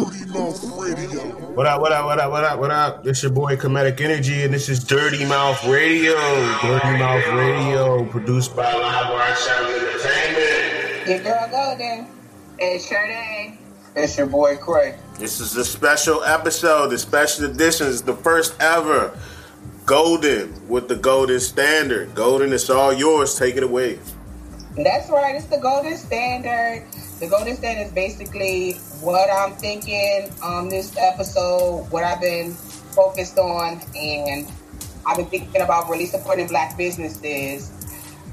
Dirty Mouth Radio. What up, what up, what up, what up, what up? This your boy Comedic Energy, and this is Dirty Mouth Radio. Dirty Mouth Radio, produced by Livewire Sound Entertainment. Your girl Golden. It's Sade. It's your boy Craig. This is a special episode, the special edition. is the first ever. Golden with the Golden Standard. Golden, it's all yours. Take it away. That's right. It's the Golden Standard. The Golden Standard is basically what I'm thinking on this episode, what I've been focused on, and I've been thinking about really supporting black businesses.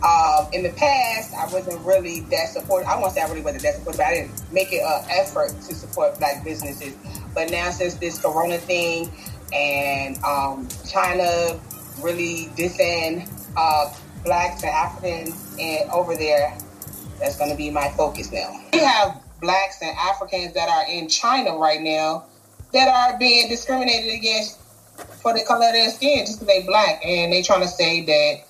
Um, in the past, I wasn't really that supportive. I won't say I really wasn't that supportive, but I didn't make it an effort to support black businesses. But now, since this Corona thing and um, China really dissing uh, blacks and Africans and over there, that's going to be my focus now. We have blacks and Africans that are in China right now that are being discriminated against for the color of their skin just because they black, and they trying to say that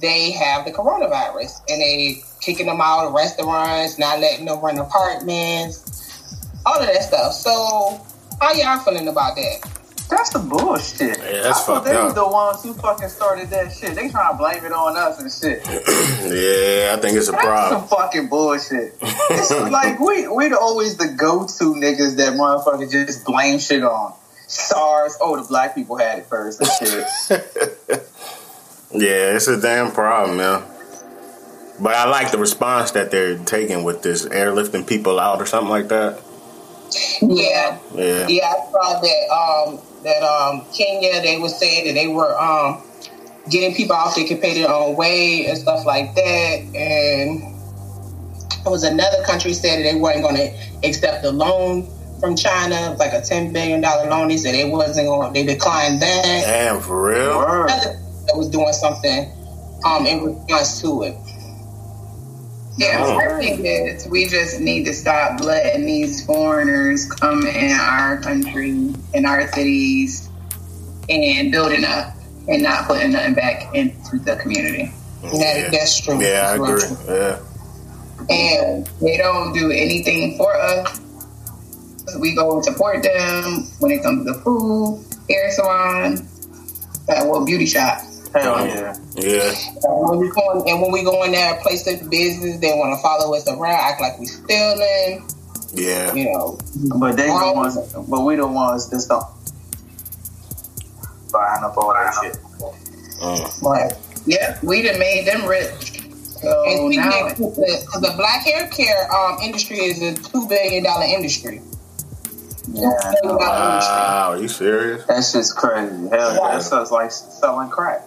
they have the coronavirus and they kicking them out of restaurants, not letting them run apartments, all of that stuff. So, how y'all feeling about that? That's the bullshit. Yeah, that's I thought fucked they up. was the ones who fucking started that shit. They trying to blame it on us and shit. yeah, I think it's a That's problem. some fucking bullshit. it's like we we always the go to niggas that motherfuckers just blame shit on. SARS. Oh, the black people had it first and shit. Yeah, it's a damn problem, man. But I like the response that they're taking with this airlifting people out or something like that. Yeah, Yeah. yeah. I saw that um, that um, Kenya they were saying that they were um, getting people off they could pay their own way and stuff like that, and it was another country said that they weren't going to accept the loan from China, it was like a ten billion dollar loan. They said they wasn't going. They declined that. Damn, for real? Another that was doing something um, in response to it. Yeah, Oh. my thing is we just need to stop letting these foreigners come in our country, in our cities, and building up and not putting nothing back into the community. That, that's true. Yeah, I agree. Yeah. And they don't do anything for us. We go and support them when it comes to food, hair salon, uh, well, beauty shop. Hell yeah. Yeah. when we go in, and when we go in there, place of business, they want to follow us around, act like we stealing. Yeah. You know, But they the ones. But we the ones that's don't buying up all that shit. Mm. but Yeah, we done made them rich. So and now, of, the, 'cause the black hair care um, industry is a two billion dollar industry. Yeah. $2 billion industry. Wow, are you serious? That's just crazy. Hell yeah. That sounds like selling crack.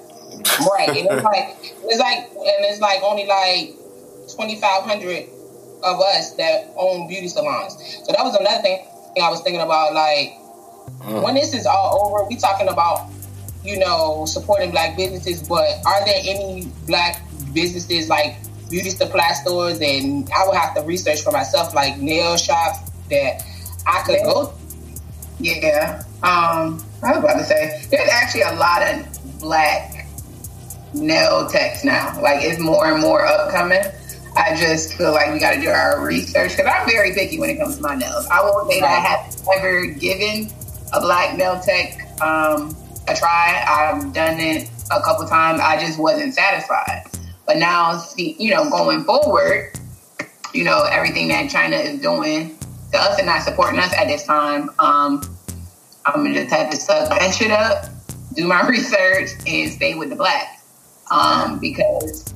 Right? And it's like it's like and it's like only like twenty five hundred of us that own beauty salons. So that was another thing I was thinking about. Like when this is all over, we talking about you know supporting black businesses, but are there any black businesses like beauty supply stores? And I would have to research for myself, like nail shops that I could go. yeah. Um, I was about to say there's actually a lot of black nail techs now. Like it's more and more upcoming. I just feel like we got to do our research because I'm very picky when it comes to my nails. I won't say that I have ever given a black nail tech um, a try. I've done it a couple times. I just wasn't satisfied. But now, see, you know, going forward, you know, everything that China is doing to us and not supporting us at this time, um, I'm gonna just have to suck that shit up, do my research, and stay with the black. Um, because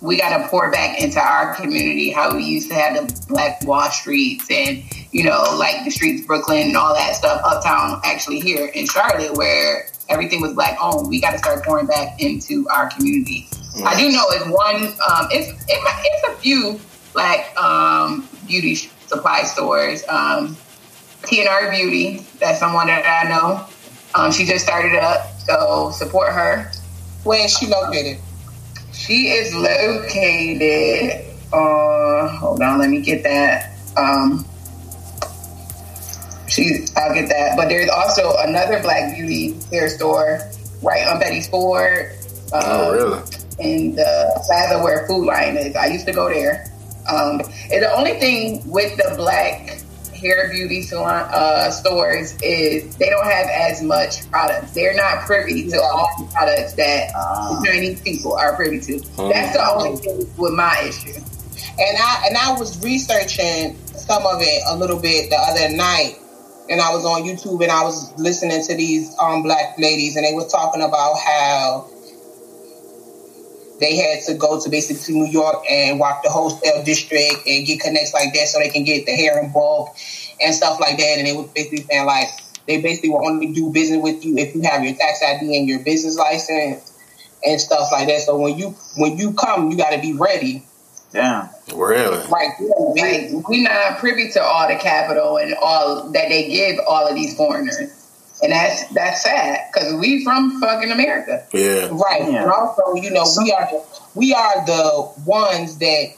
we got to pour back into our community how we used to have the black Wall Streets and you know like the streets Brooklyn and all that stuff uptown actually here in Charlotte where everything was black owned. We got to start pouring back into our community. I do know it's one um, it's it, it's a few black um, beauty supply stores. Um, TNR Beauty that's someone that I know. Um, she just started up so support her Where is she located? she is located. Uh, hold on, let me get that. Um, she, I'll get that. But there's also another Black Beauty hair store right on Beatties Ford. Um, Oh, really? In the plaza where Food Lion is. I used to go there. Um, and the only thing with the Black hair beauty salon uh, stores is they don't have as much products. They're not privy to all the products that the Chinese people are privy to. That's the only thing with my issue. and I and I was researching some of it a little bit the other night, and I was on YouTube and I was listening to these um black ladies, and they were talking about how they had to go to basically New York and walk the wholesale district and get connects like that so they can get the hair in bulk and stuff like that. And they was basically saying like they basically will only do business with you if you have your tax ID and your business license and stuff like that. So when you when you come, you got to be ready. Damn. Really? Right. Like we're not privy to all the capital and all that they give all of these foreigners, and that's that's sad because we from fucking America. Yeah. Right. Yeah. And also, you know, we are the, we are the ones that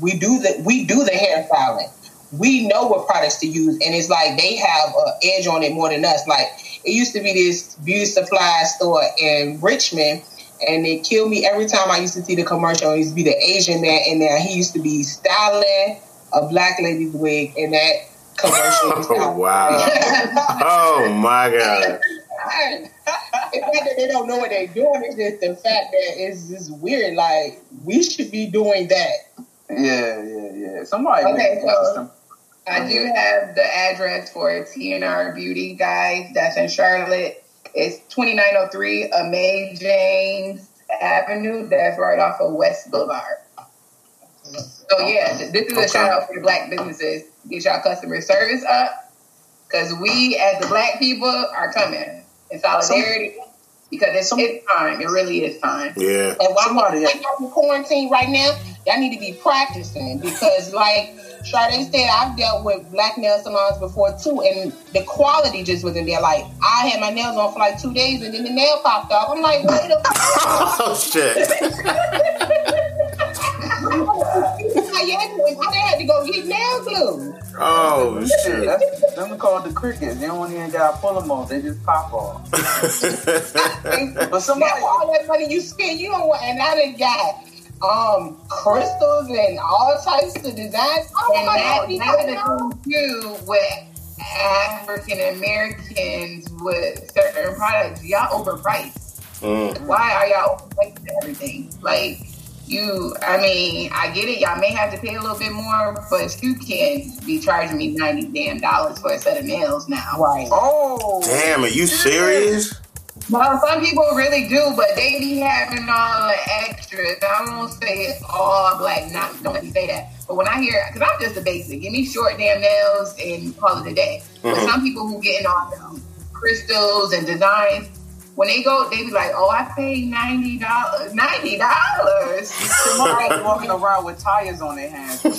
we do the we do the hair styling. We know what products to use, and it's like they have an edge on it more than us. Like it used to be this beauty supply store in Richmond, and it killed me every time I used to see the commercial. It used to be the Asian man in there. He used to be styling a black lady's wig and that commercial. Oh, wow. Oh my god. it's not that they don't know what they're doing. It's just the fact that it's just weird. Like we should be doing that. Yeah, yeah, yeah. Somebody Okay, so- I do have the address for TNR Beauty, guys. That's in Charlotte. It's 2903 Amay James Avenue. That's right off of West Boulevard. So yeah, this is a Okay. shout out for the black businesses. Get y'all customer service up, because we as the black people are coming in solidarity. Because it's, it's time. It really is time. Yeah. And while Somebody- we're in quarantine right now, y'all need to be practicing because, like Sade said, I've dealt with black nail salons before too, and the quality just wasn't there. Like I had my nails on for like two days, and then the nail popped off. I'm like, wait a Oh shit. I had to go get nail glue. Oh Shit, shit. that's them called the crickets. They don't even gotta pull them off. They just pop off. But somebody, for all that money you spend, you don't want, and I done got um crystals and all types of designs. Oh And my that, God, that's you know? the thing too with African Americans with certain products. Y'all overpriced. Mm. Why are y'all overpriced everything? Like you, I mean, I get it. Y'all may have to pay a little bit more, but you can't be charging me ninety damn dollars for a set of nails now. Right. oh, Damn, are you serious? Well, some people really do, but they be having all the extras. I won't say it's all black. Not don't let me say that. But when I hear, because I'm just a basic, give me short damn nails and call it a day. But Mhm. some people who getting all them crystals and designs, when they go, they be like, "Oh, I paid ninety dollars. Ninety dollars." somebody walking around with tires on their hands. that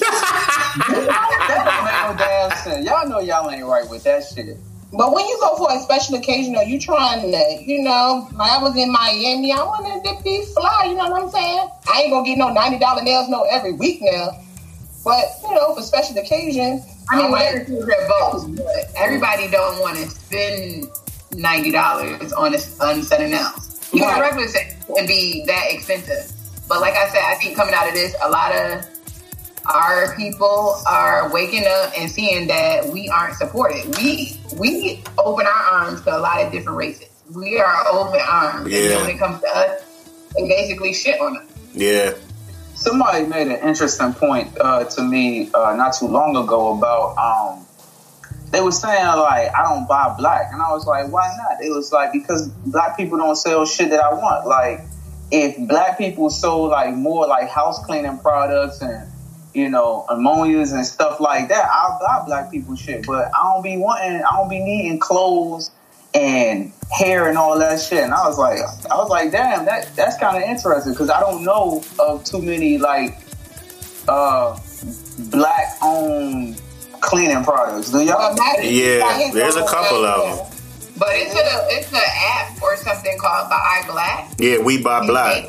don't make no damn sense. Y'all know y'all ain't right with that shit. But when you go for a special occasion or you trying to, you know, like I was in Miami, I wanted to be fly, you know what I'm saying? I ain't gonna get no $90 nails no every week now. But, you know, for special occasion, I mean, I'm whatever like, two red but everybody don't want to spend ninety dollars on a on a set of nails. Even Right. a regular set can be that expensive. But like I said, I think coming out of this, a lot of our people are waking up and seeing that we aren't supported. We we open our arms to a lot of different races. We are open arms. And Yeah. then when it comes to us, they basically shit on us. Yeah. Somebody made an interesting point uh, to me uh, not too long ago about um, they were saying like I don't buy black, and I was like, why not? It was like because black people don't sell shit that I want. Like if black people sold like more like house cleaning products and you know ammonias and stuff like that, I'll buy black people shit. But I don't be wanting, I don't be needing clothes and hair and all that shit. And I was like, I was like, damn, that that's kind of interesting because I don't know of too many like uh black owned cleaning products. Do y'all? well, Matt- Yeah, there's a couple of them. But it's a it's an app or something called Buy Black. Yeah, we buy black.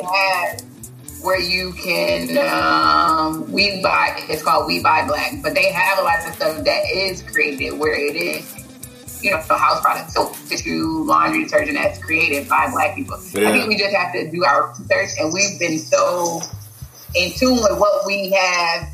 Where you can um, we buy it's called we buy black but they have a lot of stuff that is created where it is you know the house products soap tissue laundry detergent that's created by black people Yeah. i think we just have to do our research and we've been so in tune with what we have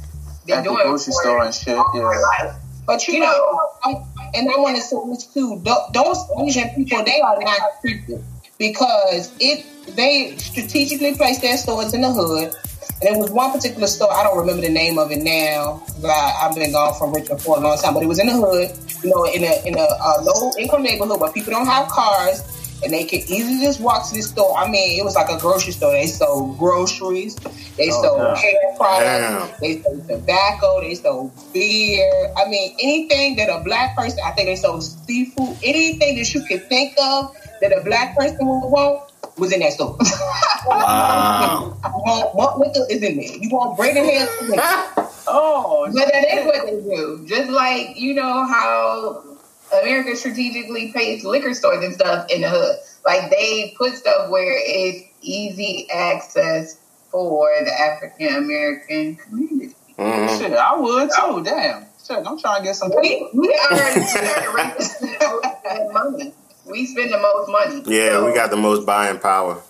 been At the doing grocery for store and shit, yeah. But you, know, and I want to say this too. Those Asian people, they are not stupid because it they strategically placed their stores in the hood. And it was one particular store, I don't remember the name of it now. But I, have been gone from Richmond for a long time, but it was in the hood, you know, in a in a uh, low income neighborhood where people don't have cars and they could easily just walk to the store. I mean, it was like a grocery store. They sold groceries, they oh, sold hair products, Damn. they sold tobacco, they sold beer. I mean, anything that a black person, I think they sold seafood, anything that you could think of that a black person would want was in that store. wow. want, what liquor is in there? You want braided hair? oh, but that is what they do. Just like you know how America strategically pays liquor stores and stuff in the hood. Like they put stuff where it's easy access for the African American community. Mm-hmm. Shit, I would too. Damn. Shit, I'm trying to get some. We, we already spend money. We spend the most money. Yeah, so. we got the most buying power.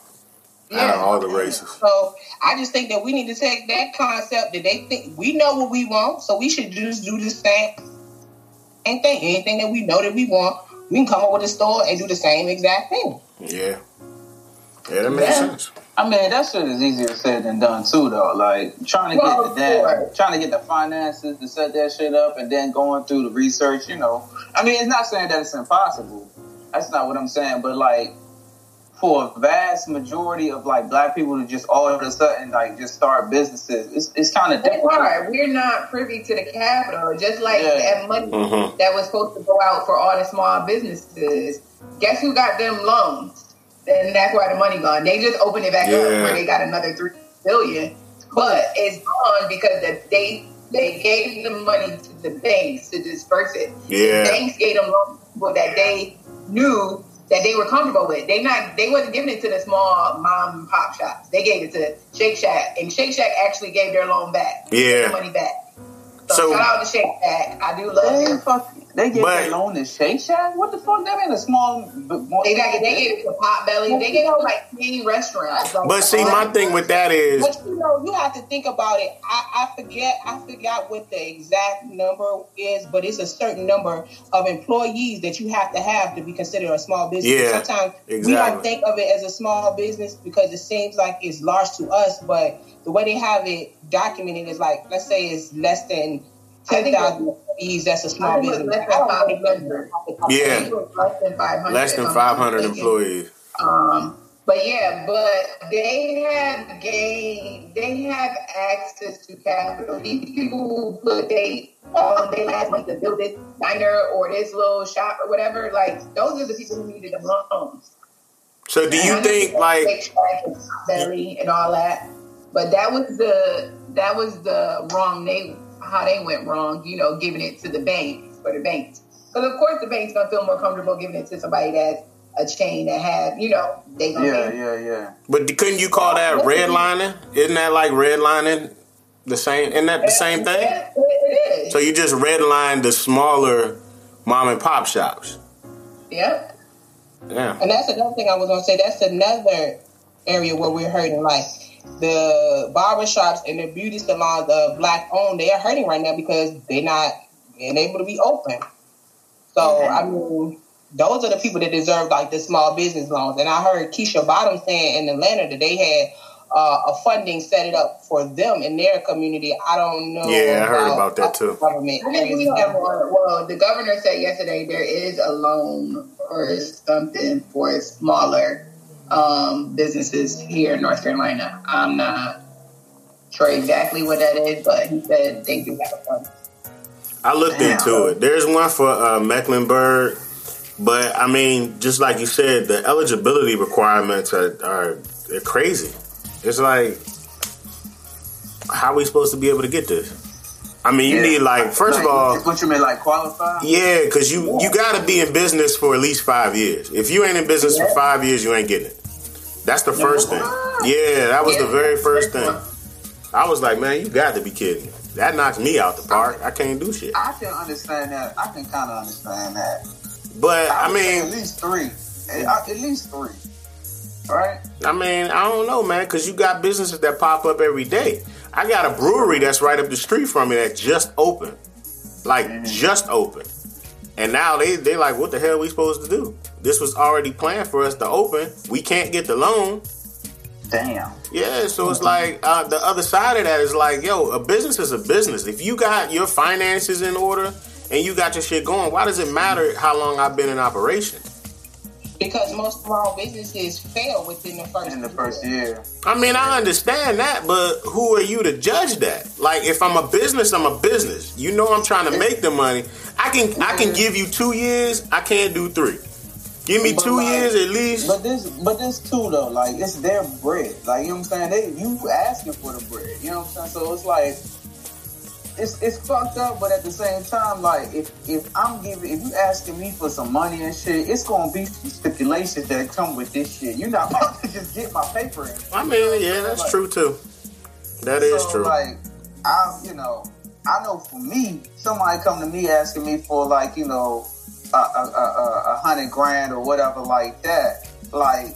Yeah. Out of all the races. So I just think that we need to take that concept that they think we know what we want, so we should just do the same same thing. Anything that we know that we want, we can come up with a store and do the same exact thing. Yeah. Yeah, that makes yeah. sense. I mean, that shit is easier said than done too, though. Like trying to well, get the data, trying to get the finances to set that shit up, and then going through the research. You know, I mean, it's not saying that it's impossible. That's not what I'm saying. But like, for a vast majority of like black people to just all of a sudden like just start businesses. It's, it's kind of difficult. Hard. We're not privy to the capital, just like yeah. that money mm-hmm. that was supposed to go out for all the small businesses. Guess who got them loans? And that's why the money gone. They just opened it back yeah. up where they got another three billion, but it's gone because the, they they gave the money to the banks to disperse it. Yeah. The banks gave them loans that they knew that they were comfortable with. They not they wasn't giving it to the small mom and pop shops. They gave it to Shake Shack, and Shake Shack actually gave their loan back. Yeah, money back. So, so shout out to Shake Shack. I do love them. Fuck, they gave but, their loan to Shake Shack. What the fuck? They're in a small. They got they gave it to Potbelly. They gave it like many restaurants. Like, but see, my thing with that is, but you know, you have to think about it. I, I forget, I forgot what the exact number is, but it's a certain number of employees that you have to have to be considered a small business. Yeah, sometimes exactly. we don't think of it as a small business because it seems like it's large to us, but the way they have it documented is like, let's say it's less than ten thousand employees. That's a small business. Yeah, less than five hundred. Less than five hundred employees. Um, but yeah, but they have gained, they have access to capital. These people who put they all they last month to build this diner or this little shop or whatever, like those are the people who needed the loans. So do you think like belly and all that? But that was the that was the wrong name how they went wrong, you know, giving it to the banks for the banks. Because of course the bank's gonna feel more comfortable giving it to somebody that's a chain that have, you know, they gonna Yeah, yeah, yeah. But couldn't you call that redlining? Isn't that like redlining the same isn't that the same thing? it is. So you just redline the smaller mom and pop shops. Yep. Yeah. And that's another thing I was gonna say. That's another area where we're hurting. Like the barbershops and the beauty salons, the black owned, they are hurting right now because they're not being able to be open. So mm-hmm. I mean, those are the people that deserve like the small business loans. And I heard Keisha Bottom saying in Atlanta that they had uh, a funding set it up for them in their community. I don't know. Yeah, I heard about that too. Government well, the governor said yesterday there is a loan or something for smaller um, businesses here in North Carolina. I'm not sure exactly what that is, but he said they do have a fund. I looked into it. There's one for uh, Mecklenburg, but I mean, just like you said, the eligibility requirements are, are crazy. It's like, how are we supposed to be able to get this? I mean, you yeah. need like first like, of all, what you mean, like qualified? Yeah, because you you got to be in business for at least five years. If you ain't in business yeah. for five years, you ain't getting it. That's the first thing. Yeah, that was the very first thing. I was like, man, you got to be kidding. That knocks me out the park. I can't do shit. I can understand that. I can kind of understand that. But I, I mean, at least three. At least three. Right? I mean, I don't know, man, because you got businesses that pop up every day. I got a brewery that's right up the street from me that just opened like Mm-hmm. just opened, And now they they like, what the hell are we supposed to do? This was already planned for us to open. We can't get the loan. Damn. Yeah, so it's like uh, the other side of that is like, yo, a business is a business. If you got your finances in order and you got your shit going, why does it matter how long I've been in operation? Because most small businesses fail within the first In the first year. I mean, I understand that, but who are you to judge that? Like, if I'm a business, I'm a business. You know, I'm trying to make the money. I can, I can give you two years. I can't do three. Give me But two like- years at least. But this, but this too though, like it's their bread. Like you know what I'm saying? They you asking for the bread. You know what I'm saying? So it's like it's it's fucked up, but at the same time, like if if I'm giving, if you asking me for some money and shit, it's gonna be some stipulations that come with this shit. You're not about to just get my paper in. I mean, yeah, that's Like, true too. That is so, true. Like, I, you know, I know for me, somebody come to me asking me for like, you know, a, a, a, a- a hundred grand or whatever like that. Like,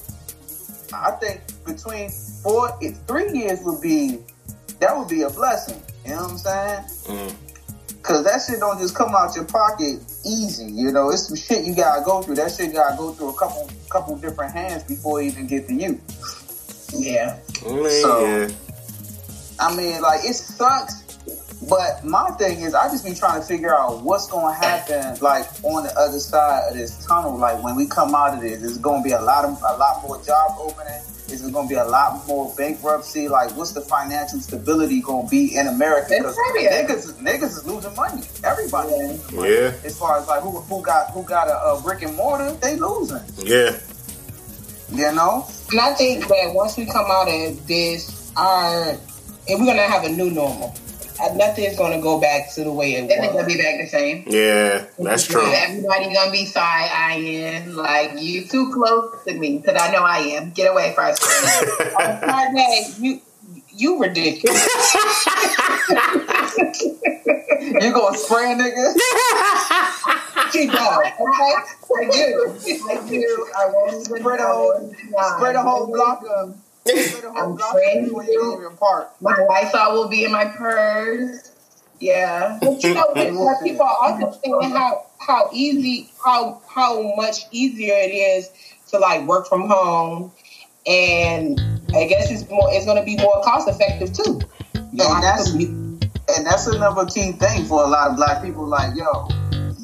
I think between four, if three years would be, that would be a blessing. You know what I'm saying? Mm. Cause that shit don't just come out your pocket easy. You know, it's some shit you gotta go through. That shit gotta go through a couple, couple different hands before it even get to you. Yeah. I mean, So- I mean, like it sucks, but my thing is, I just be trying to figure out what's going to happen, like on the other side of this tunnel. Like when we come out of this, is going to be a lot of a lot more job opening. Is it going to be a lot more bankruptcy? Like, what's the financial stability going to be in America? Because niggas, niggas is losing money. Everybody is losing money. Yeah. As far as like who who got who got a, a brick and mortar, they losing. Yeah. You know. And I think that once we come out of this, our and we're gonna have a new normal. Nothing's gonna go back to the way it Then it's gonna be back the same. Yeah. That's true. Everybody gonna be side eyeing like you too close to me because I know I am. Get away first. Friday, oh, you you ridiculous. You gonna spray a nigga? She does, okay? I do. I do. I won't even Spread a whole, spread a whole block of. Spread a whole I'm praying of you when you park. My Lysol will be in my purse. Yeah. But you know, what people are understanding how how easy how how much easier it is to like work from home, and I guess it's more it's gonna be more cost effective too. And that's and that's another key thing for a lot of black people. Like, yo,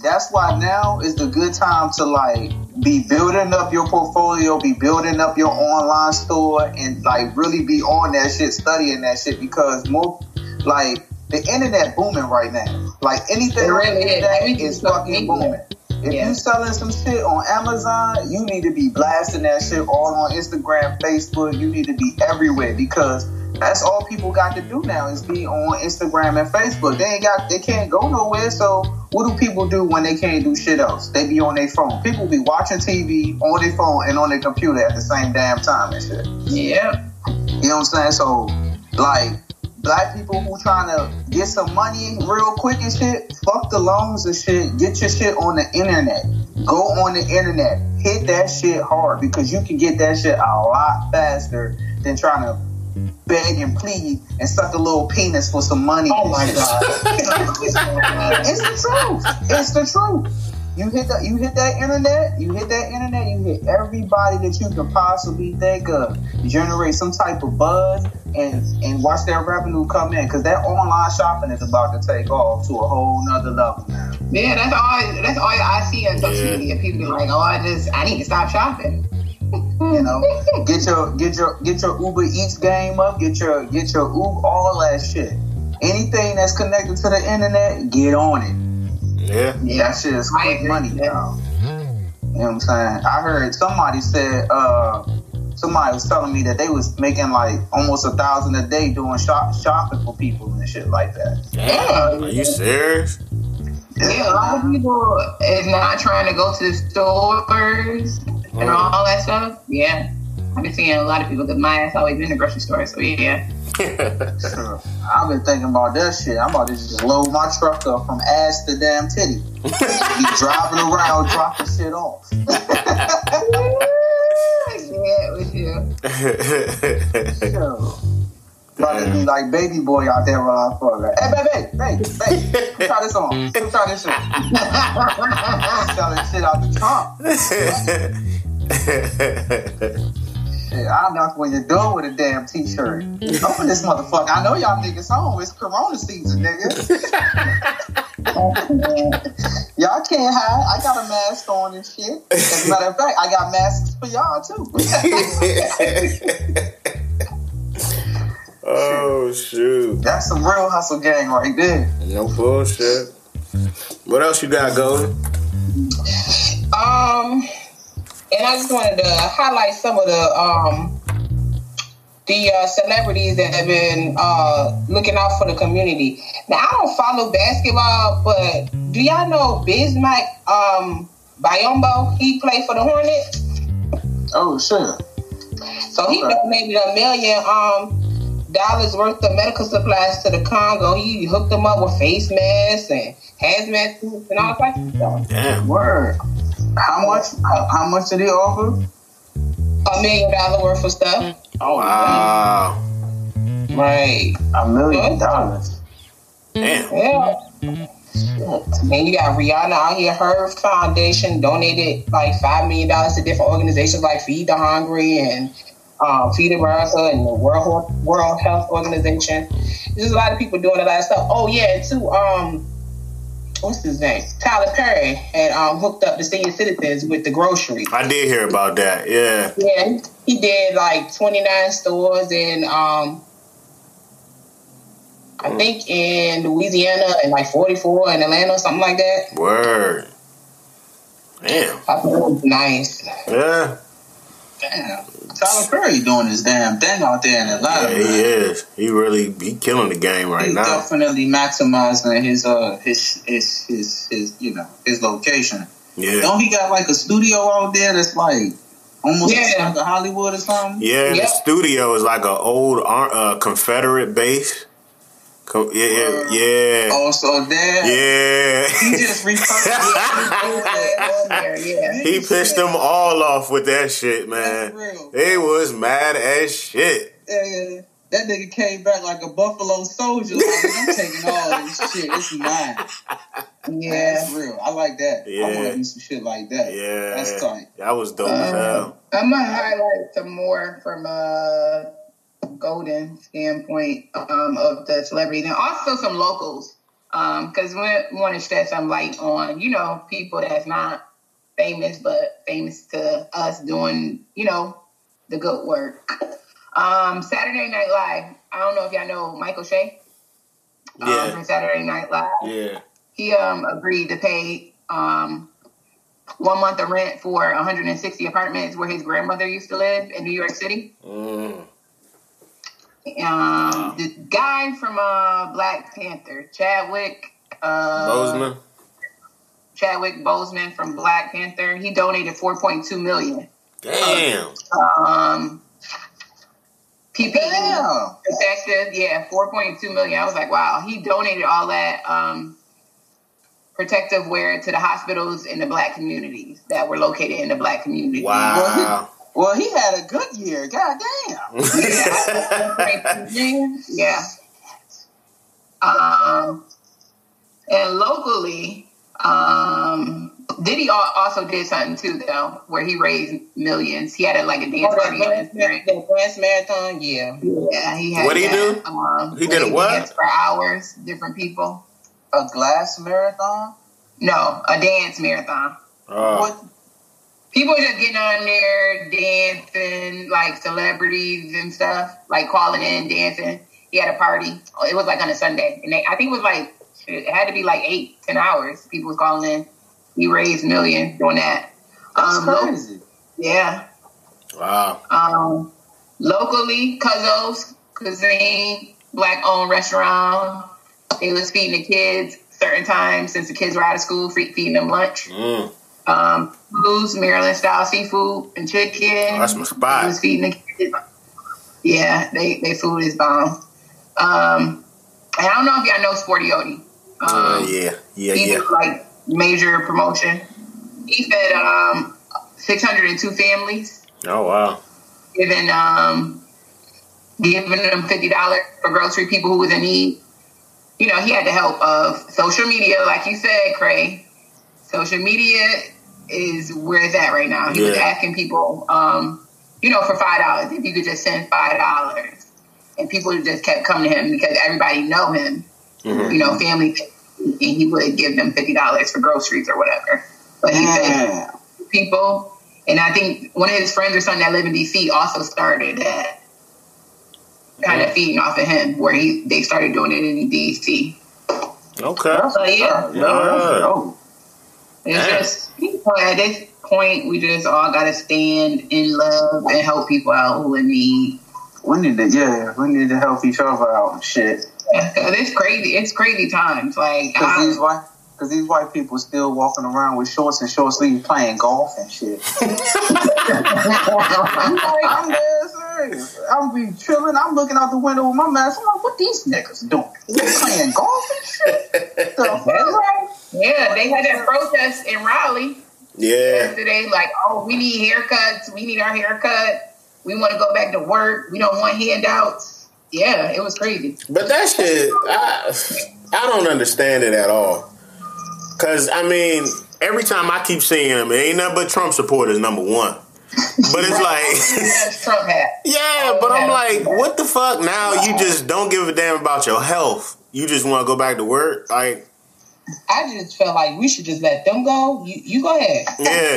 that's why now is the good time to like be building up your portfolio, be building up your online store, and like really be on that shit, studying that shit because more like the internet booming right now. Like anything It on the is. internet Everything's is fucking booming. If Yeah. you selling some shit on Amazon, you need to be blasting that shit all on Instagram, Facebook. You need to be everywhere because that's all people got to do now is be on Instagram and Facebook. They ain't got, they can't go nowhere. So what do people do when they can't do shit else? They be on their phone. People be watching TV on their phone and on their computer at the same damn time and shit. Yep. You know what I'm saying? So, like, black people who trying to get some money real quick and shit, fuck the loans and shit. Get your shit on the internet. Go on the internet. Hit that shit hard because you can get that shit a lot faster than trying to beg and plead and suck a little penis for some money. Oh my god! It's the truth. It's the truth. You hit that. You hit that internet. You hit that internet. You hit everybody that you can possibly think of. Generate some type of buzz and and watch that revenue come in because that online shopping is about to take off to a whole nother level now. Yeah, that's all. That's all I see on social Yeah. media. People be like, "Oh, I just, I need to stop shopping." You know, get your get your get your Uber Eats game up. Get your get your Uber all that shit. Anything that's connected to the internet, get on it. Yeah. That shit is I quick money now. You know what I'm saying? I heard somebody said uh somebody was telling me that they was making like almost a thousand a day doing shop shopping for people and shit like that. Damn. Are you serious? Yeah, a lot of people is not trying to go to the stores and oh. all that stuff. Yeah, I've been seeing a lot of people because my ass always in the grocery store. So yeah, I've been thinking about that shit. I'm about to just load my truck up from ass to damn titty. Be driving around dropping shit off. yeah, with you. Yo. About to me like baby boy out there while I fuck her. Hey, baby, baby, baby, try this on. Try this shit. Selling shit out the trunk. I'll knock when you're done with a damn t-shirt. Open this motherfucker. I know y'all niggas home. It's Corona season, nigga. y'all can't hide. I got a mask on and shit. As a matter of fact, I got masks for y'all too. oh shoot. That's some real hustle gang right there. No bullshit. What else you got going? Um and I just wanted to highlight some of the um, the uh, celebrities that have been uh, looking out for the community. Now I don't follow basketball, but do y'all know Bismack um, Biyombo? He played for the Hornets. Oh sure. So he okay. donated a million um, dollars worth of medical supplies to the Congo. He hooked them up with face masks and hazmat suits and all types of stuff. Damn. Word. How much? How, how much did he offer? A million dollar worth of stuff. Oh wow! Right. A million dollars. Damn. Yeah. And you got Rihanna out here. Her foundation donated like five million dollars to different organizations like Feed the Hungry and um, Feed America and the World World Health Organization. There's a lot of people doing a lot of stuff. Oh yeah, and too. Um, what's his name? Tyler Perry had um, hooked up the senior citizens with the grocery. I did hear about that. Yeah. Yeah, he did like 29 stores in um, I mm. think in Louisiana and like 44 in Atlanta, something like that. Word. Damn. I thought it was nice. Yeah. Damn. Tyler Perry doing his damn thing out there in Atlanta. Yeah, he is. He really he killing the game right He's now. Definitely maximizing his uh his his his his you know his location. Yeah. Don't he got like a studio out there that's like almost yeah. like a Hollywood or something? Yeah, the studio is like an old uh, Confederate base. Co- yeah, yeah, yeah. Also there. Yeah. He just repurposed yeah. He pissed them all off with that shit, man. They was mad as shit. Yeah, yeah. That nigga came back like a buffalo soldier. Like, I'm taking all this shit. It's mine. Yeah, that's real. I like that. Yeah. I want to do some shit like that. Yeah, that's tight. That was dope as hell. I'm gonna highlight some more from uh golden standpoint um, of the celebrity, and also some locals. Because um, we want to shed some light on, you know, people that's not famous, but famous to us doing, you know, the good work. Um, Saturday Night Live. I don't know if y'all know Michael Che. Um, yeah. from Saturday Night Live. Yeah. He um agreed to pay um one month of rent for 160 apartments where his grandmother used to live in New York City. Mm. Um, the guy from uh, Black Panther, Chadwick uh, Boseman. Chadwick Boseman from Black Panther. He donated 4.2 million. Damn. Um, PPE Damn. protective, yeah, 4.2 million. I was like, wow. He donated all that um, protective wear to the hospitals in the black communities that were located in the black community. Wow. Well, he had a good year. God damn. yeah. yeah. Um, and locally, um, Diddy also did something too, though, where he raised millions. He had a, like a dance oh, party. Dance, the dance marathon, yeah. Yeah, he had. What did he do? Um, he did a what? For hours, different people. A glass marathon? No, a dance marathon. Oh. What? People are just getting on there dancing, like celebrities and stuff, like calling in dancing. He had a party. It was like on a Sunday, and they, I think it was like it had to be like eight, ten hours. People was calling in. He raised millions doing that. That's um, crazy. Lo- yeah. Wow. Um, locally, Cuzzo's Cuisine, black owned restaurant. They was feeding the kids certain times since the kids were out of school, feeding them lunch. Mm. Um, Blues, Maryland style seafood and chicken. Oh, that's my spot. He was feeding the kids. Yeah, they they food is bomb. Um, and I don't know if y'all know Sporty Odie. Um, uh, yeah, yeah, he yeah. Did, like major promotion. He fed um 602 families. Oh wow. Given um giving them fifty dollars for grocery people who was in need. You know, he had the help of social media, like you said, Cray. Social media is where it's at right now. He was asking people, um, you know, for five dollars if you could just send five dollars, and people just kept coming to him because everybody know him. Mhm. You know, family, and he would give them fifty dollars for groceries or whatever. But he said people, and I think one of his friends or something that live in DC also started that kind of feeding off of him, where he they started doing it in DC. Okay. So yeah, Yeah, that's dope. It's Yeah. just you know, at this point we just all gotta stand in love and help people out who in need. We need to, yeah, we need to help each other out and shit. It's crazy. It's crazy times. Like Cause these white, cause these white people still walking around with shorts and short sleeves playing golf and shit. I'm like, I'm dead serious. I'm be chilling. I'm looking out the window with my mask. I'm like, what these niggas doing? They playing golf and shit. The that's. Yeah, they had that protest in Raleigh. Yeah. yesterday, like, oh, we need haircuts, we need our haircut, we want to go back to work, we don't want handouts. Yeah, it was crazy. But that shit, I, I don't understand it at all. Cause I mean, every time I keep seeing them, it ain't nothing but Trump supporters. Number one, but it's like, That's Trump hat. yeah. But I'm like, what the fuck? Now you just don't give a damn about your health. You just want to go back to work. Like, I just felt like we should just let them go. You, you go ahead. yeah,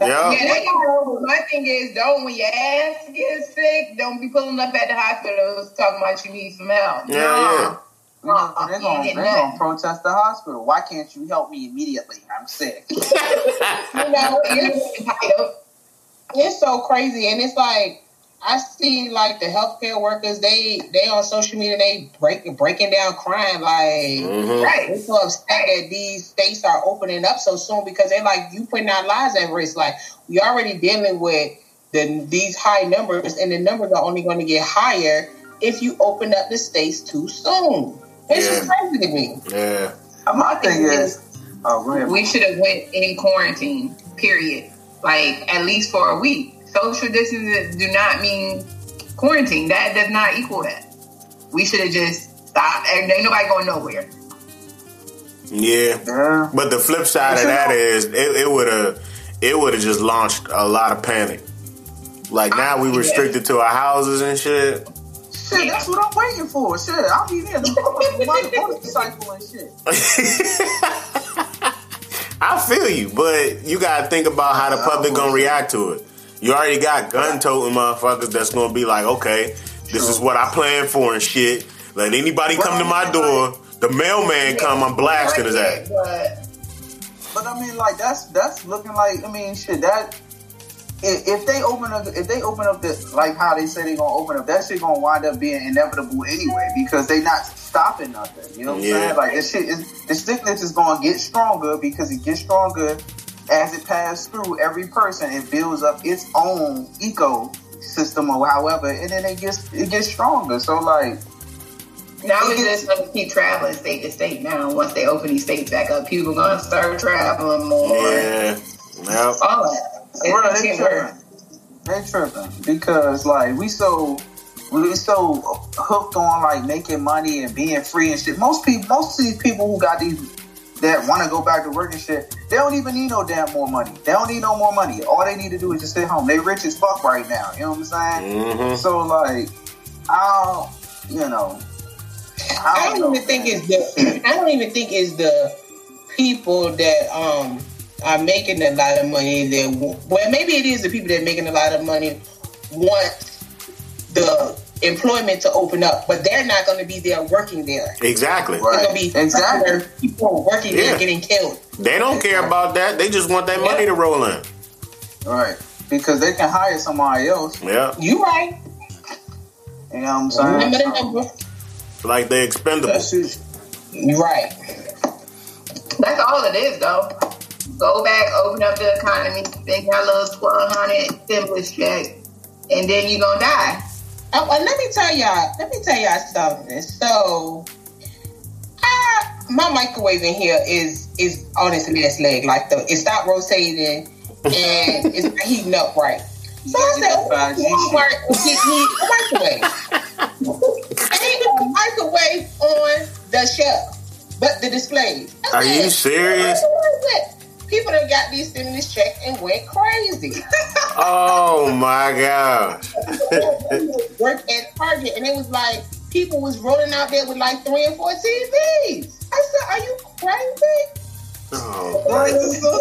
Yeah, yeah, they go. My thing is, don't when your ass gets sick, don't be pulling up at the hospital talking about you need some help. Yeah, yeah. They're gonna, they're gonna, they're gonna protest the hospital. Why can't you help me immediately? I'm sick. You know, you're entitled. It's so crazy, and it's like I see like the healthcare workers. They they on social media. They break breaking down crime. Like Mhm. Right. they so upset that these states are opening up so soon because they're like you putting our lives at risk. Like we already dealing with the these high numbers, and the numbers are only going to get higher if you open up the states too soon. It's just Yeah. crazy to me. yeah. My thing is, oh, we should have went in quarantine period like at least for a week social distancing do not mean quarantine that does not equal that we should have just stopped and ain't nobody going nowhere Yeah. Yeah. But the flip side of that is it, it would have it would have just launched a lot of panic. Like now we Yeah. restricted to our houses and shit. Shit, that's what I'm waiting for. Shit, I'll be there. The motorcycle and shit. I feel you, but you gotta think about how the public gonna react to it. You already got gun toting motherfuckers that's gonna be like, okay, this is what I planned for and shit. Let anybody come to my door. The mailman come, I'm blasting his ass. But But I mean, like that's that's looking like I mean, shit. That if, if they open up, if they open up the like how they say they gonna open up, that shit gonna wind up being inevitable anyway because they not stopping nothing. You know what I'm saying? Like this shit is the sickness is gonna get stronger because it gets stronger as it passes through every person and builds up its own ecosystem or however, and then it gets it gets stronger. So like. now it's just going to keep traveling state to state now once they open these states back up people going to start traveling more Yeah. Yep. all that it's Bro, gonna they get tripping. worse. They tripping because like we so we so hooked on like making money and being free and shit. Most people, most of these people who got these that want to go back to work and shit, they don't even need no damn more money. They don't need no more money. All they need to do is just stay home. They rich as fuck right now. You know what I'm saying? hmm So like, I don't, you know. I don't don't know, even think man. it's the. I don't even think it's the people that um are making a lot of money. That well, maybe it is the people that are making a lot of money want the employment to open up, but they're not going to be there working there. Exactly. Right. There's going to be Exactly. other people working Yeah. there getting killed. They don't care about that. They just want that money to roll in. right because they can hire somebody else. Yeah. You right? You know what I'm saying? Remember the number? Like they expendable. that shit. Right. That's all it is, though. Go back, open up the economy, spend your little twelve hundred stimulus check, and then you gonna die. Uh, well, let me tell y'all. Let me tell y'all something. So, uh, my microwave in here is is on its last leg. Like the it stopped rotating and it's not heating up right. So I said, Walmart will get me a microwave. Ain't a microwave on the shelf, but the displays. I Are you serious? People that got these stimulus checks and went crazy. oh my gosh. Work at Target and it was like people was rolling out there with like three and four TVs. I said, Are you crazy? Oh, so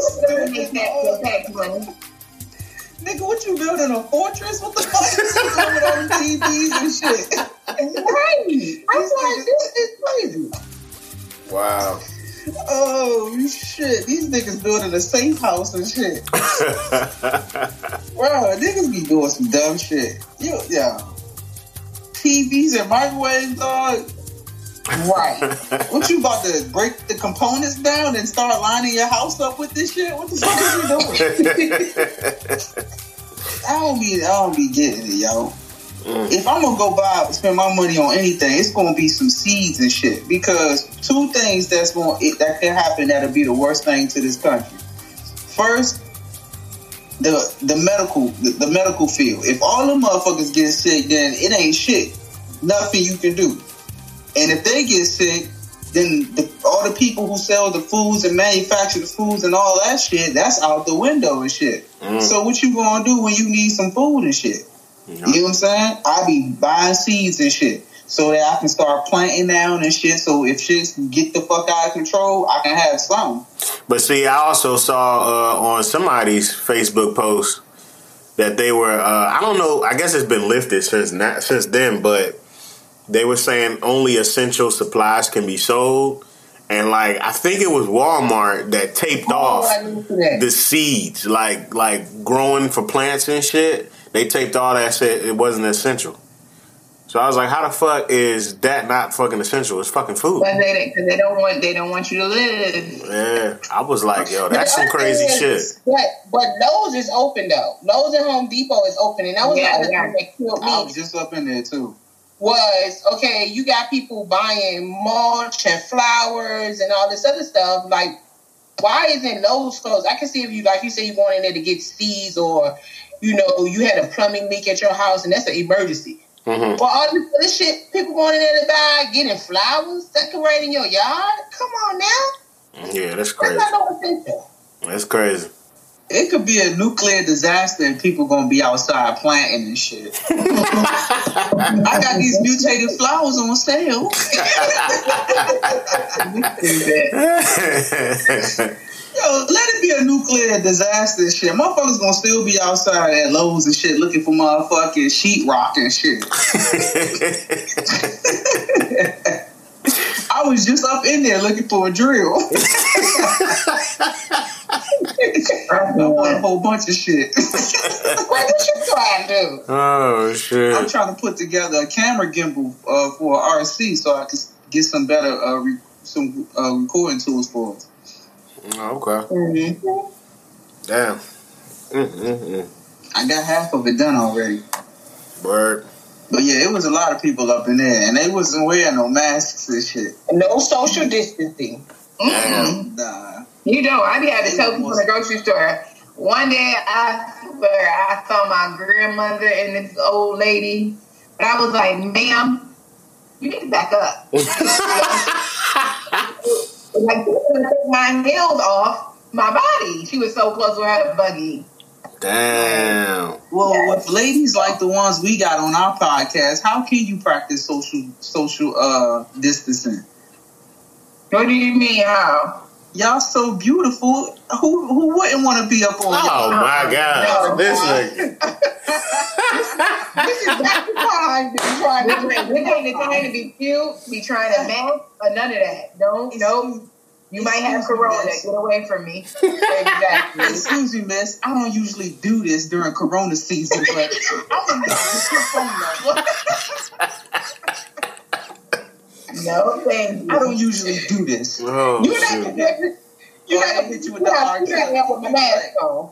Nigga, what you building a fortress? What the fuck is going with all the TVs and shit? Right. I was like, this is crazy. wow. Oh shit! These niggas building a safe house and shit. Bro, niggas be doing some dumb shit. You, yeah. TVs and microwaves, dog. Right. What you about to break the components down and start lining your house up with this shit? What the fuck are you doing? I don't be, I don't be getting it, yo. Mm. If I'm gonna go buy, spend my money on anything, it's gonna be some seeds and shit. Because two things that's going that can happen that'll be the worst thing to this country. First, the the medical the, the medical field. If all the motherfuckers get sick, then it ain't shit. Nothing you can do. And if they get sick, then the, all the people who sell the foods and manufacture the foods and all that shit, that's out the window and shit. Mm. So what you gonna do when you need some food and shit? You know what I'm saying? I be buying seeds and shit so that I can start planting down and shit. So if shit get the fuck out of control, I can have some. But see, I also saw uh, on somebody's Facebook post that they were. Uh, I don't know. I guess it's been lifted since that, since then, but they were saying only essential supplies can be sold. And like I think it was Walmart that taped Oh, off the seeds, like like growing for plants and shit. They taped all that shit. It wasn't essential. So I was like, how the fuck is that not fucking essential? It's fucking food. But they, cause they don't want they don't want you to live. Yeah, I was like, yo, that's some crazy thing shit. But but Lowe's is open though. Lowe's and Home Depot is open, and that was Yeah, the other yeah. thing that killed me. I me. was just up in there too. was okay, you got people buying mulch and flowers and all this other stuff. Like, why isn't Lowe's closed? I can see if you, like you say, you going in there to get seeds or, you know, you had a plumbing leak at your house and that's an emergency. hmm But all this other shit, people going in there to buy, getting flowers, decorating your yard. Come on now. Yeah, that's That's crazy. not no. That's crazy. It could be a nuclear disaster and people gonna be outside planting and shit. I got these mutated flowers on sale. Yo, let it be a nuclear disaster and shit. Motherfuckers gonna still be outside at Lowe's and shit looking for motherfucking sheetrock and shit. I was just up in there looking for a drill. I want a whole bunch of shit. What, what you trying to do? oh shit! I'm trying to put together a camera gimbal uh, for RC so I can get some better uh, re- some uh, recording tools for us. Okay, Mm-hmm. damn. Mm-mm-mm. I got half of it done already. Word. But yeah, it was a lot of people up in there, and they wasn't wearing no masks and shit. No social distancing. Mm-mm. Nah. You know, I be having to tell people in the grocery store. One day, I swear, I saw my grandmother and this old lady, and I was like, "Ma'am, you need to back up." like, you gonna take my nails off my body. She was so close with her buggy. Damn. Well, with ladies like the ones we got on our podcast, how can you practice social social uh distancing? What do you mean? How? Y'all so beautiful. Who who wouldn't want to be up on? Oh my oh, god! No. This nigga. This is not the time to be trying to This this ain't the time to be cute, be trying to mask, or none of that. Don't, no. You might have corona. Get away from me. Exactly. Excuse me, miss. I don't usually do this during Corona season, but I'm gonna No, thank you. I don't usually do this. Oh You're not gonna you're not gonna hit you you with the hard you're with my mask on.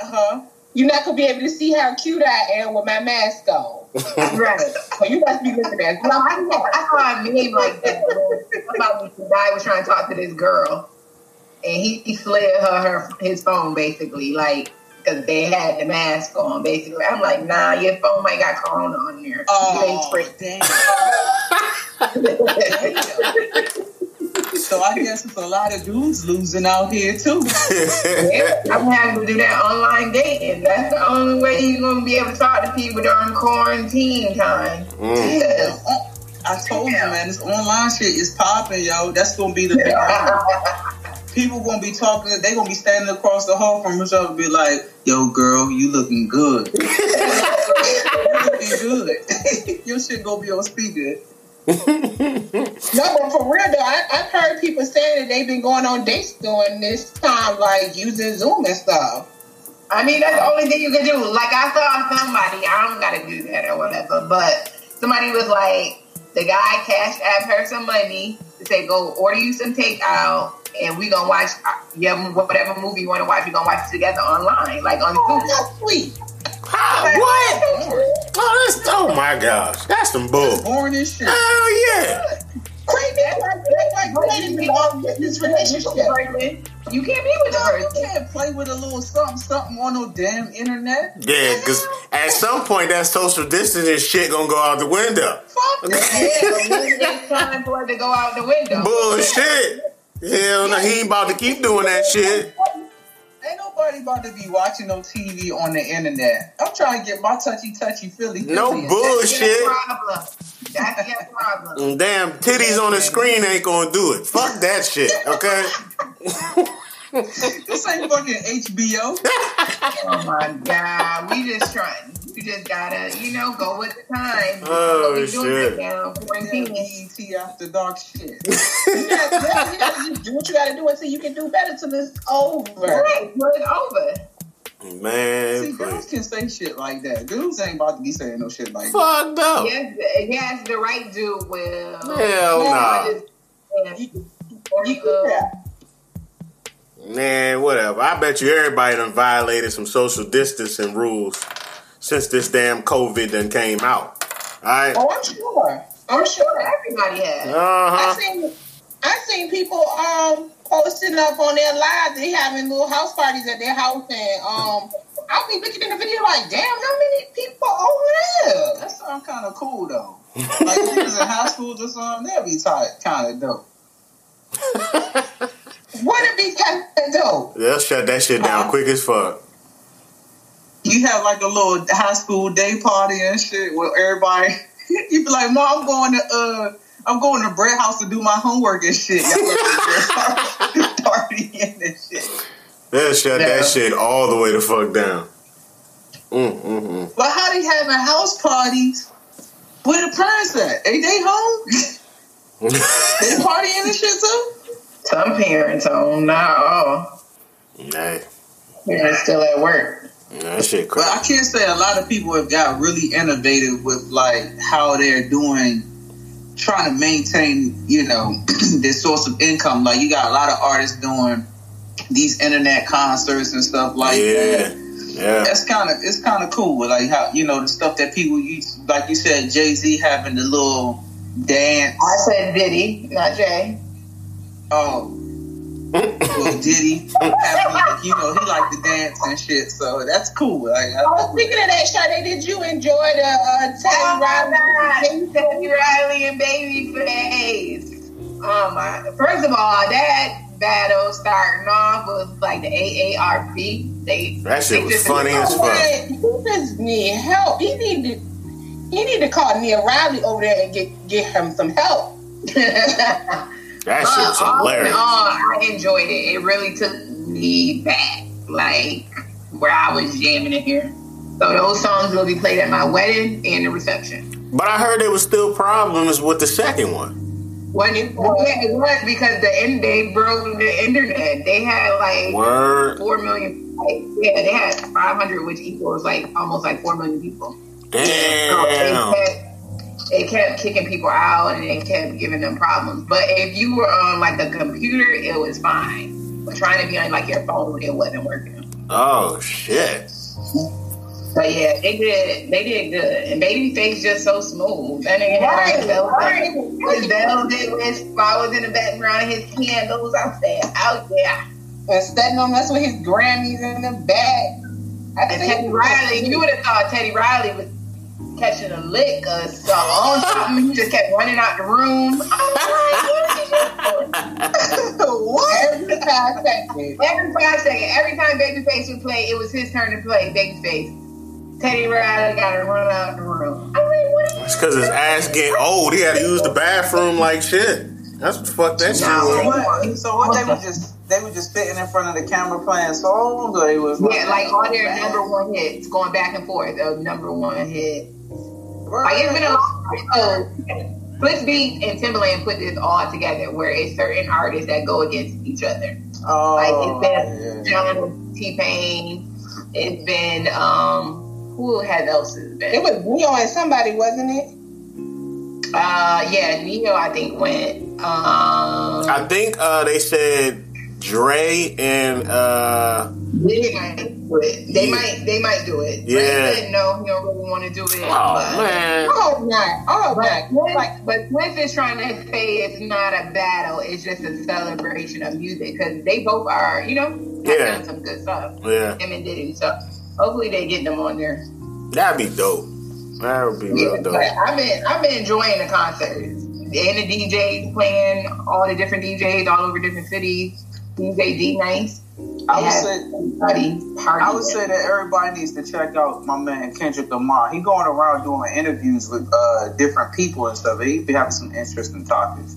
Huh? You're not gonna be able to see how cute I am with my mask on. Right. So you must be looking at No, I, I saw a meme like that about when the guy was trying to talk to this girl, and he, he slid her, her his phone basically. Like because they had the mask on. Basically, I'm like, nah, your phone might got corona on there. Oh, damn. so I guess it's a lot of dudes losing out here too. yeah, I'm having to do that online dating. That's the only way you're gonna be able to talk to people during quarantine time. Mm. Yeah. I told you, man, this online shit is popping, yo. That's gonna be the big people gonna be talking. They gonna be standing across the hall from each other, and be like, "Yo, girl, you looking good. you looking good. Your shit gonna be on speaker." No, but for real though, I, have heard people saying that they've been going on dates during this time, like using Zoom and stuff. I mean, that's the only thing you can do. Like I saw somebody, I don't gotta do that or whatever, but somebody was like, the guy cashed app her some money to say, go order you some takeout and we gonna watch uh, yeah whatever movie you want to watch. We gonna watch it together online, like on oh, Zoom. That's sweet. How, what? Oh, that's, oh my gosh, that's some bull. Born and shit. Oh yeah. Crazy. Like, like, this relationship. You can't be with the person. You can't play with a little something, something on no damn internet. Yeah, because at some point that social distancing shit gonna go out the window. Fuck yeah, it's time for it to go out the window. Bullshit. Hell no, he ain't about to keep doing that shit. Ain't nobody about to be watching no TV on the internet. I'm trying to get my touchy touchy Philly. No bullshit. That's your problem. That's your problem. Damn, titties on the screen ain't gonna do it. Fuck that shit, okay? this ain't fucking HBO. oh my god, we just trying. You just gotta, you know, go with the time. Oh what shit! Now, BET after dark shit. you, gotta, you, gotta, do what you gotta do until you can do better till it's over. Right, it's over. Man, see, girls can say shit like that. Dudes ain't about to be saying no shit like Fuck that. Fuck no. Yes, yes, the right dude will. Hell no. nah. yeah. Man, whatever. I bet you everybody done violated some social distancing rules since this damn COVID done came out. All right. Oh, I'm sure. I'm sure everybody has. Uh-huh. I seen I seen people um posting up on their lives. They having little house parties at their house, and um, I'll be looking in the video like, damn, how many people over there? That sounds kind of cool though. like was in high school or something, that'd be kind of dope. It be kind of dope? They'll shut that shit down uh, quick as fuck. You have like a little high school day party and shit with everybody. you be like, Mom, I'm going to uh I'm going to Bread House to do my homework and shit. Party and shit. They'll shut yeah. that shit all the way the fuck down. Mm, mm, mm. But how they having house parties? Where the parents at? Ain't they home? they partying and shit too? Some parents home, not all. Nah. They're still at work. that shit crazy. But I can't say a lot of people have got really innovative with like how they're doing, trying to maintain, you know, their source of income. Like you got a lot of artists doing these internet concerts and stuff like yeah. that. Yeah. That's kind of it's kind of cool. Like how you know the stuff that people use, like you said, Jay Z having the little dance. I said Diddy, not Jay. Oh, well, Diddy, you know, he liked to dance and shit, so that's cool. Like, I, oh, speaking of that, Sade, did you enjoy the uh, Teddy oh Riley, Teddy Riley and Babyface? Oh my! First of all, that battle starting off was like the AARP. They that shit was funny as fuck. He just need help. He need to he need to call Nia Riley over there and get get him some help. That shit was uh, hilarious. I enjoyed it. It really took me back, like where I was jamming in here. So those songs will be played at my wedding and the reception. But I heard there was still problems with the second one. When it, well, it was because the end they broke the internet. They had like Word. four million. Like, yeah, they had five hundred, which equals like almost like four million people. Damn. So it kept kicking people out and it kept giving them problems. But if you were on like the computer, it was fine. But trying to be on like your phone, it wasn't working. Oh shit. But yeah, they did. They did good, and Babyface just so smooth. That nigga had his velvet. His velvet with flowers in the background. His candles. I said, out there. And standing on us with his Grammys in the back. And Teddy Riley, you would have thought Teddy Riley was catching a lick or something. something. He just kept running out the room. what? Every five seconds. Every five seconds. Every time Babyface would play, it was his turn to play Babyface. Teddy Riley got to run out the room. I mean, what? It's because his ass get old. He had to use the bathroom like shit. That's what fuck that shit was. So what they were just they were just sitting in front of the camera playing songs, or it was like, yeah, like all oh, their number one hits going back and forth. The number one hit. Right. Like it's been a long time. Swizz Beatz and Timbaland put this all together, where it's certain artists that go against each other. Oh, like it's been yeah. John T Pain. It's been um who has else has been? It was Ne-Yo and somebody, wasn't it? Uh, yeah, Ne-Yo I think went. Um, I think uh, they said Dre and uh they might do it. They yeah. might they might do it. Yeah. Dre said no, he don't really want to do it. Oh but, man. Oh not. Oh but Swizz, like, but Swizz is trying to say it's not a battle, it's just a celebration of music because they both are, you know, yeah. done some good stuff. Yeah. Him and Diddy. So hopefully they get them on there. That'd be dope. That would be yeah, real dope. I've been I've been enjoying the concerts. And the DJs playing all the different DJs all over different cities DJ D Nice. I would say I would say that everybody needs to check out my man Kendrick Lamar. He going around doing interviews with uh, different people and stuff. He be having some interesting topics.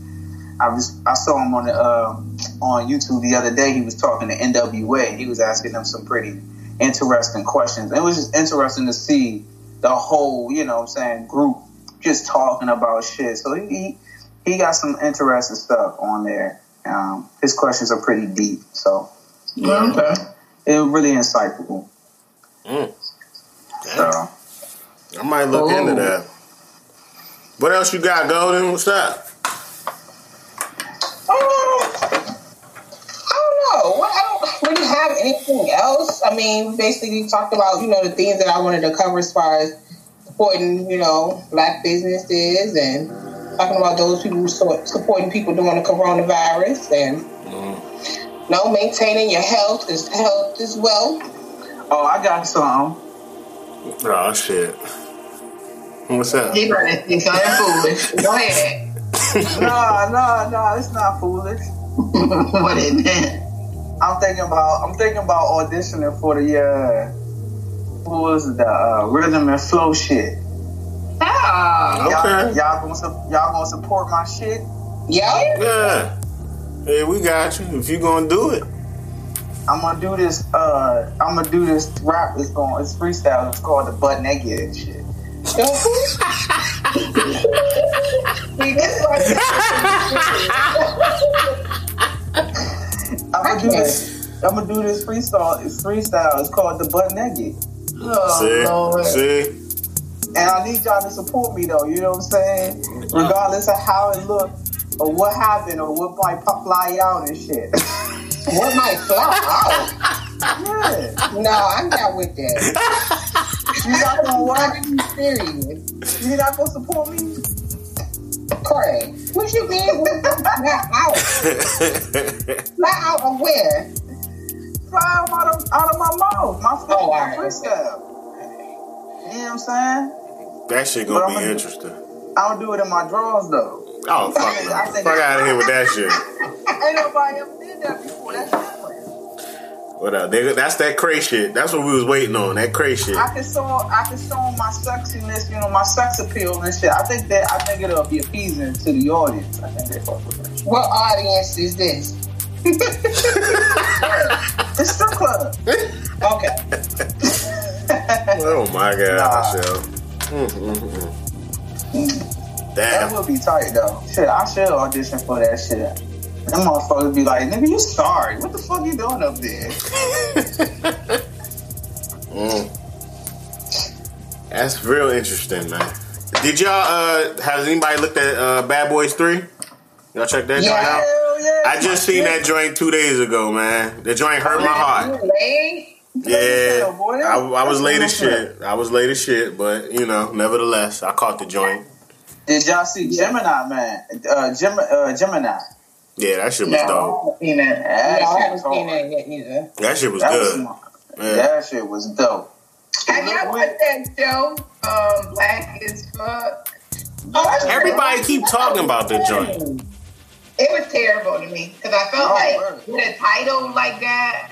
I was I saw him on the uh, on YouTube the other day. He was talking to NWA. He was asking them some pretty interesting questions. It was just interesting to see the whole you know what I'm saying group just talking about shit. So he he got some interesting stuff on there. Um, his questions are pretty deep, so yeah, okay. it was really insightful. Mm. So I might look into that. What else you got, Golden? What's up? Um, I don't know. I don't really have anything else. I mean, basically you talked about you know the things that I wanted to cover as far as supporting you know black businesses and talking about those people supporting people during the coronavirus and you know, maintaining your health is health as well. Oh, I got some. Oh shit. What's up? He running. He's foolish. Go ahead. no, no, no, it's not foolish. what is that? I'm thinking about I'm thinking about auditioning for the uh what was the uh, rhythm and flow shit. Ah, okay. Y'all, y'all gonna y'all gonna support my shit? Yeah. Yeah. Hey, we got you. If you gonna do it, I'm gonna do this. Uh, I'm gonna do this rap. It's going. It's freestyle. It's called the butt naked and shit. I'm gonna do this. I'm gonna do this freestyle. It's freestyle. It's called the butt naked. Oh, see, Lord. see. And I need y'all to support me though, you know what I'm saying? Regardless of how it looked or what happened or what might fly out and shit. what might fly out? Yeah. No, I'm not with that. you not gonna watch me serious. You're not gonna support me? Craig. What you mean? not out. not out of where? Fly out of, out of my mouth. My, oh, my right. freestyle. You know what I'm saying? That shit gonna be interesting. I don't do it in my drawers though. Oh fuck no! Fuck out of here with that shit. Ain't nobody ever did that before. That's different. What up? That's that cray shit. That's what we was waiting on. That cray shit. I can show, I can show my sexiness, you know, my sex appeal and shit. I think that, I think it'll be appeasing to the audience. I think they fuck with that. What audience is this? it's strip club. Okay. oh my god, nah. Michelle. Mm-hmm. That would be tight though. Shit, I should audition for that shit. Them motherfuckers be like, nigga, you sorry. What the fuck you doing up there? mm. That's real interesting, man. Did y'all uh has anybody looked at uh Bad Boys 3? Y'all check that yeah. joint out? Yeah, I just seen that joint two days ago, man. The joint hurt my heart. Yeah, I, I was late as shit. I was late as shit, but you know, nevertheless, I caught the joint. Did y'all see Gemini Man? Uh, Gem, uh, Gemini. Yeah, that shit was no, dope. I haven't seen that. I haven't seen that yet either. That shit was that good. Was, Yeah. That shit was dope. Have y'all watched that show? Um, Black as fuck. Oh, Everybody keep talking about the joint. It was terrible to me because I felt oh, like word. with a title like that,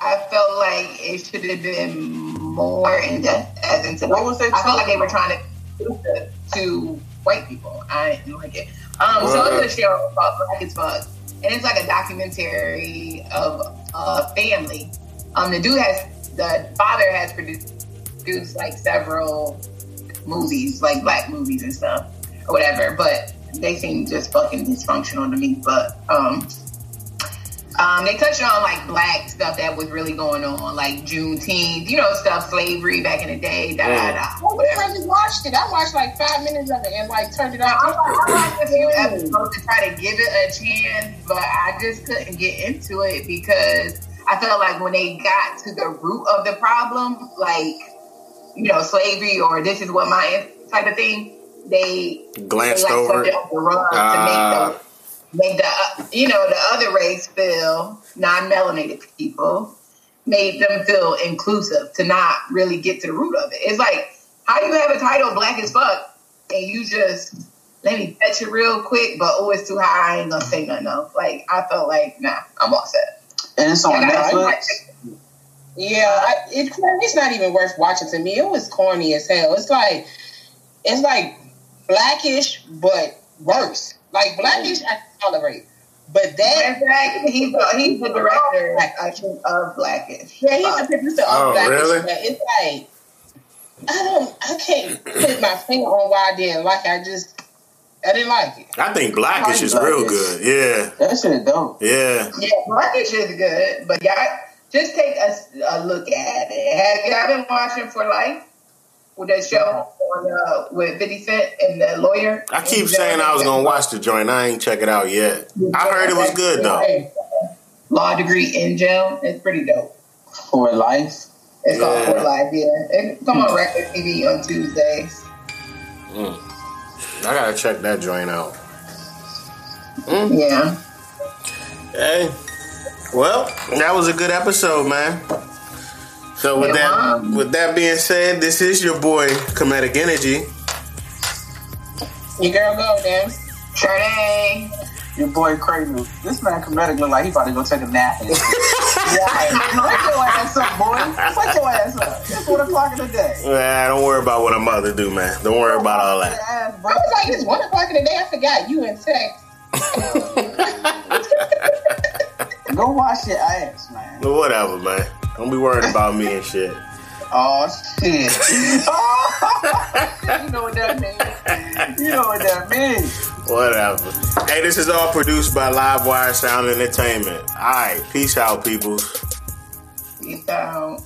I felt like it should have been more in depth. As into what was it? I felt like they were trying to to white people. I didn't like it. Um, so it's a show called Black as Fuck, and it's like a documentary of a family. Um, the dude has the father has produced, produced like several movies, like black movies and stuff, or whatever. But they seem just fucking dysfunctional to me. But um, um, they touched on like black stuff that was really going on, like Juneteenth, you know, stuff, slavery back in the day. Da, da, da, well, I just watched it. I watched like five minutes of it and like turned it off. I, I watched a few episodes to try to give it a chance, but I just couldn't get into it because I felt like when they got to the root of the problem, like you know, slavery or this is what my type of thing, they glanced they, like, over it the rug uh, to make the make the uh, you know the other race feel non-melanated people made them feel inclusive to not really get to the root of it. It's like how you have a title black as fuck and you just let me fetch it real quick, but oh it's too high. I ain't gonna say nothing else. Like I felt like nah, I'm all set. And it's on Netflix. Yeah, I, it, it's not even worth watching to me. It was corny as hell. It's like it's like blackish, but worse. Like blackish, oh. I can tolerate. But that exactly. he's he's the director of Blackish. Yeah, he's the producer of oh, Blackish. Really? It's like I don't I can't put my finger on why I didn't like it. I just I didn't like it. I think Blackish is Blackish. real good. Yeah. That shit dope. Yeah. Yeah, Blackish is good. But y'all just take a, a look at it. Have y'all been watching For Life? With that show on uh, with 50 Cent and the lawyer. I keep saying I was gonna watch the joint. I ain't check it out yet. I heard it was good though. Law degree in jail. It's pretty dope. For life. It's yeah. called For Life. Yeah, it come on Record TV on Tuesdays. Mm. I gotta check that joint out. Mm. Yeah. Hey. Well, that was a good episode, man. So with that with that being said, this is your boy Comedic Energy. Your girl go, Dan. Sade. Your boy Craven. This man Comedic look like he about to go take a nap. yeah, Wake your ass up, boy. Wake your ass up. It's one o'clock in the day. Yeah, don't worry about what I'm about to do, man. Don't worry about all that. I was like, it's one o'clock in the day. I forgot you in text. Go wash your ass, man. Whatever, man. Don't be worried about me and shit. Oh shit! you know what that means. You know what that means. Whatever. Hey, this is all produced by Livewire Sound Entertainment. All right, peace out, people. Peace out.